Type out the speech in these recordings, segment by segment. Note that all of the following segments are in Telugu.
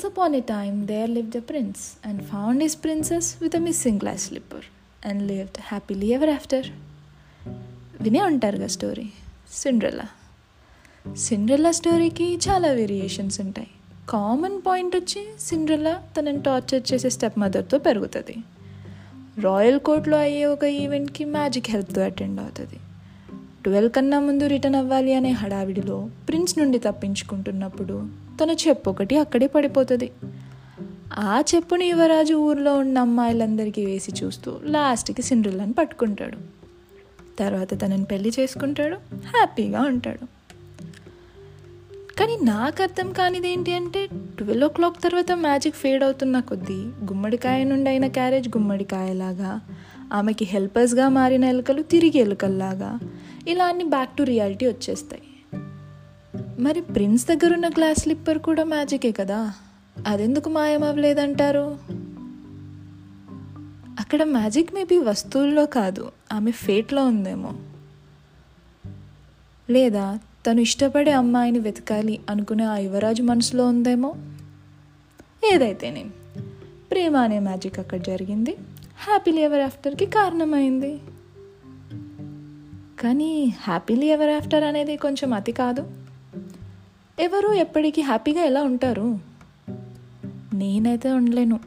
Once upon a time, there lived a prince and found his princess with a missing glass slipper and lived happily ever after. వినే ఉంటారుగా స్టోరీ సిండ్రెల్లా సిండ్రెల్లా స్టోరీకి చాలా వేరియేషన్స్ ఉంటాయి. కామన్ పాయింట్ వచ్చి సిండ్రెల్లా తనని టార్చర్ చేసే స్టెప్ మదర్తో పెరుగుతుంది. రాయల్ కోర్ట్లో అయ్యే ఒక ఈవెంట్కి మ్యాజిక్ హెల్ప్తో అటెండ్ అవుతుంది. ట్వెల్వ్ కన్నా ముందు రిటర్న్ అవ్వాలి అనే హడావిడిలో ప్రిన్స్ నుండి తప్పించుకుంటున్నప్పుడు తన చెప్పు ఒకటి అక్కడే పడిపోతుంది. ఆ చెప్పుని యువరాజు ఊర్లో ఉన్న అమ్మాయిలందరికీ వేసి చూస్తూ లాస్ట్కి సిండ్రిల్లని పట్టుకుంటాడు. తర్వాత తనని పెళ్ళి చేసుకుంటాడు హ్యాపీగా ఉంటాడు. కానీ నాకు అర్థం కానిది ఏంటి అంటే ట్వెల్వ్ ఓ క్లాక్ తర్వాత మ్యాజిక్ ఫేడ్ అవుతున్న కొద్దీ గుమ్మడికాయ నుండి అయిన క్యారేజ్ గుమ్మడికాయలాగా ఆమెకి హెల్పర్స్గా మారిన ఎలుకలు తిరిగి ఎలుకల్లాగా ఇలా అన్ని బ్యాక్ టు రియాలిటీ వచ్చేస్తాయి. మరి ప్రిన్స్ దగ్గర ఉన్న గ్లాస్ స్లిప్పర్ కూడా మ్యాజికే కదా? అదెందుకు మాయమవ్వలేదంటారు? అక్కడ మ్యాజిక్ మేబీ వస్తువుల్లో కాదు ఆమె ఫేట్లో ఉందేమో. లేదా తను ఇష్టపడే అమ్మాయిని వెతకాలి అనుకునే ఆ యువరాజు మనసులో ఉందేమో? ఏదైతేనే. ప్రేమ అనే మ్యాజిక్ అక్కడ జరిగింది. హ్యాపీలీ ఎవర్ ఆఫ్టర్కి కారణమైంది. కానీ హ్యాపీలీ ఎవర్ ఆఫ్టర్ అనేది కొంచెం అతి కాదు. ఎవరు ఎప్పటికీ హ్యాపీగా ఎలా ఉంటారు? నేనైతే ఉండలేను.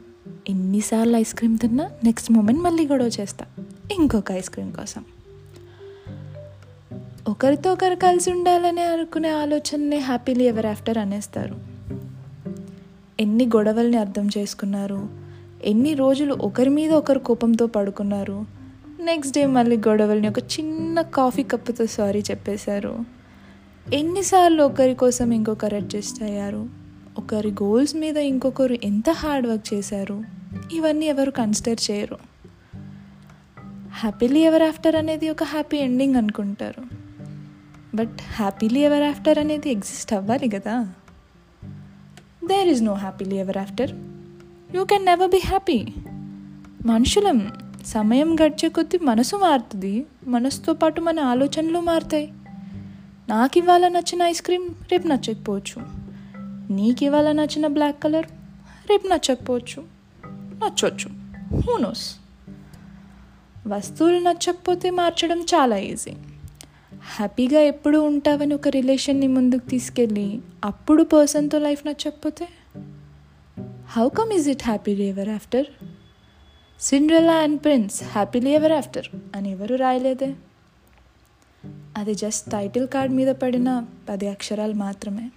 ఎన్నిసార్లు ఐస్ క్రీమ్ తిన్నా నెక్స్ట్ మూమెంట్ మళ్ళీ గొడవ చేస్తా. ఇంకొక ఐస్ క్రీమ్ కోసం. ఒకరితో ఒకరు కలిసి ఉండాలని అనుకునే ఆలోచననే హ్యాపీలీ ఎవర్ ఆఫ్టర్ అనేస్తారు. ఎన్ని గొడవల్ని అర్థం చేసుకున్నారు? ఎన్ని రోజులు ఒకరి మీద ఒకరు కోపంతో పడుకున్నారు? నెక్స్ట్ డే మళ్ళీ గొడవల్ని ఒక చిన్న కాఫీ కప్పుతో సారీ చెప్పేశారు. ఎన్నిసార్లు ఒకరి కోసం ఇంకొకరు అడ్జస్ట్ అయ్యారు. ఒకరి గోల్స్ మీద ఇంకొకరు ఎంత హార్డ్ వర్క్ చేశారు. ఇవన్నీ ఎవరు కన్సిడర్ చేయరు. హ్యాపీలీ ఎవర్ ఆఫ్టర్ అనేది ఒక హ్యాపీ ఎండింగ్ అనుకుంటారు. బట్ హ్యాపీలీ ఎవర్ ఆఫ్టర్ అనేది ఎగ్జిస్ట్ అవ్వాలి కదా. There is no happily ever after you can never be happy మనుషులం సమయం గడిచే కొద్దీ మనసు మారుతుంది. మనసుతో పాటు మన ఆలోచనలు మారుతాయి. నాకు ఇవాళ నచ్చిన ఐస్ క్రీమ్ రేపు నచ్చకపోవచ్చు. నీకు ఇవాళ నచ్చిన బ్లాక్ కలర్ రేపు నచ్చకపోవచ్చు. నచ్చవచ్చు హూనోస్ వస్తువులు నచ్చకపోతే మార్చడం చాలా ఈజీ హ్యాపీగా ఎప్పుడు ఉంటావని ఒక రిలేషన్ని ముందుకు తీసుకెళ్ళి అప్పుడు పర్సన్తో లైఫ్ నచ్చకపోతే? How come is it happy ever after Cinderella and prince happily ever after అని ఎవరు రాయలేదే? అది జస్ట్ టైటిల్ కార్డ్ మీద పడిన పది అక్షరాలు మాత్రమే.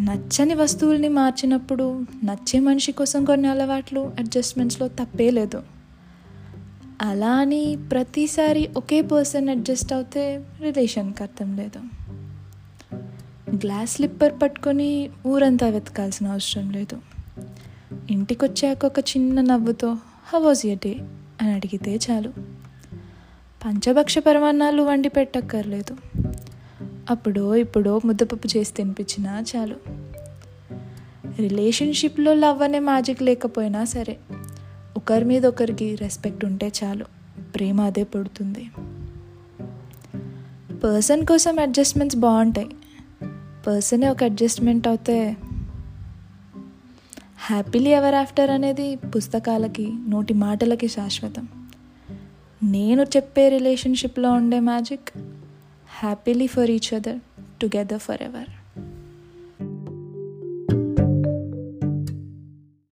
నచ్చని వస్తువుల్ని మార్చినప్పుడు నచ్చే మనిషి కోసం కొన్ని అలవాట్లు అడ్జస్ట్మెంట్స్లో తప్పే లేదు. అలా అని ప్రతిసారి ఒకే పర్సన్ అడ్జస్ట్ అవుతే రిలేషన్కి అర్థం లేదు. గ్లాస్ స్లిప్పర్ పట్టుకొని ఊరంతా వెతకాల్సిన అవసరం లేదు. ఇంటికొచ్చాక ఒక చిన్న నవ్వుతో హవాజ్ ఎ డే అని అడిగితే చాలు. పంచభక్ష పరమాన్నాలు వండి పెట్టక్కర్లేదు. అప్పుడో ఇప్పుడో ముద్దపప్పు చేసి తినిపించినా చాలు. రిలేషన్షిప్లో లవ్ అనే మ్యాజిక్ లేకపోయినా సరే ఒకరి మీద ఒకరికి రెస్పెక్ట్ ఉంటే చాలు. ప్రేమ అదే పడుతుంది. పర్సన్ కోసం అడ్జస్ట్మెంట్స్ బాగుంటాయి. పర్సనే ఒక అడ్జస్ట్మెంట్ అవుతే హ్యాపీలీ ఎవర్ ఆఫ్టర్ అనేది పుస్తకాలకి నోటి మాటలకి శాశ్వతం. నేను చెప్పే రిలేషన్షిప్లో ఉండే magic happily for each other together forever.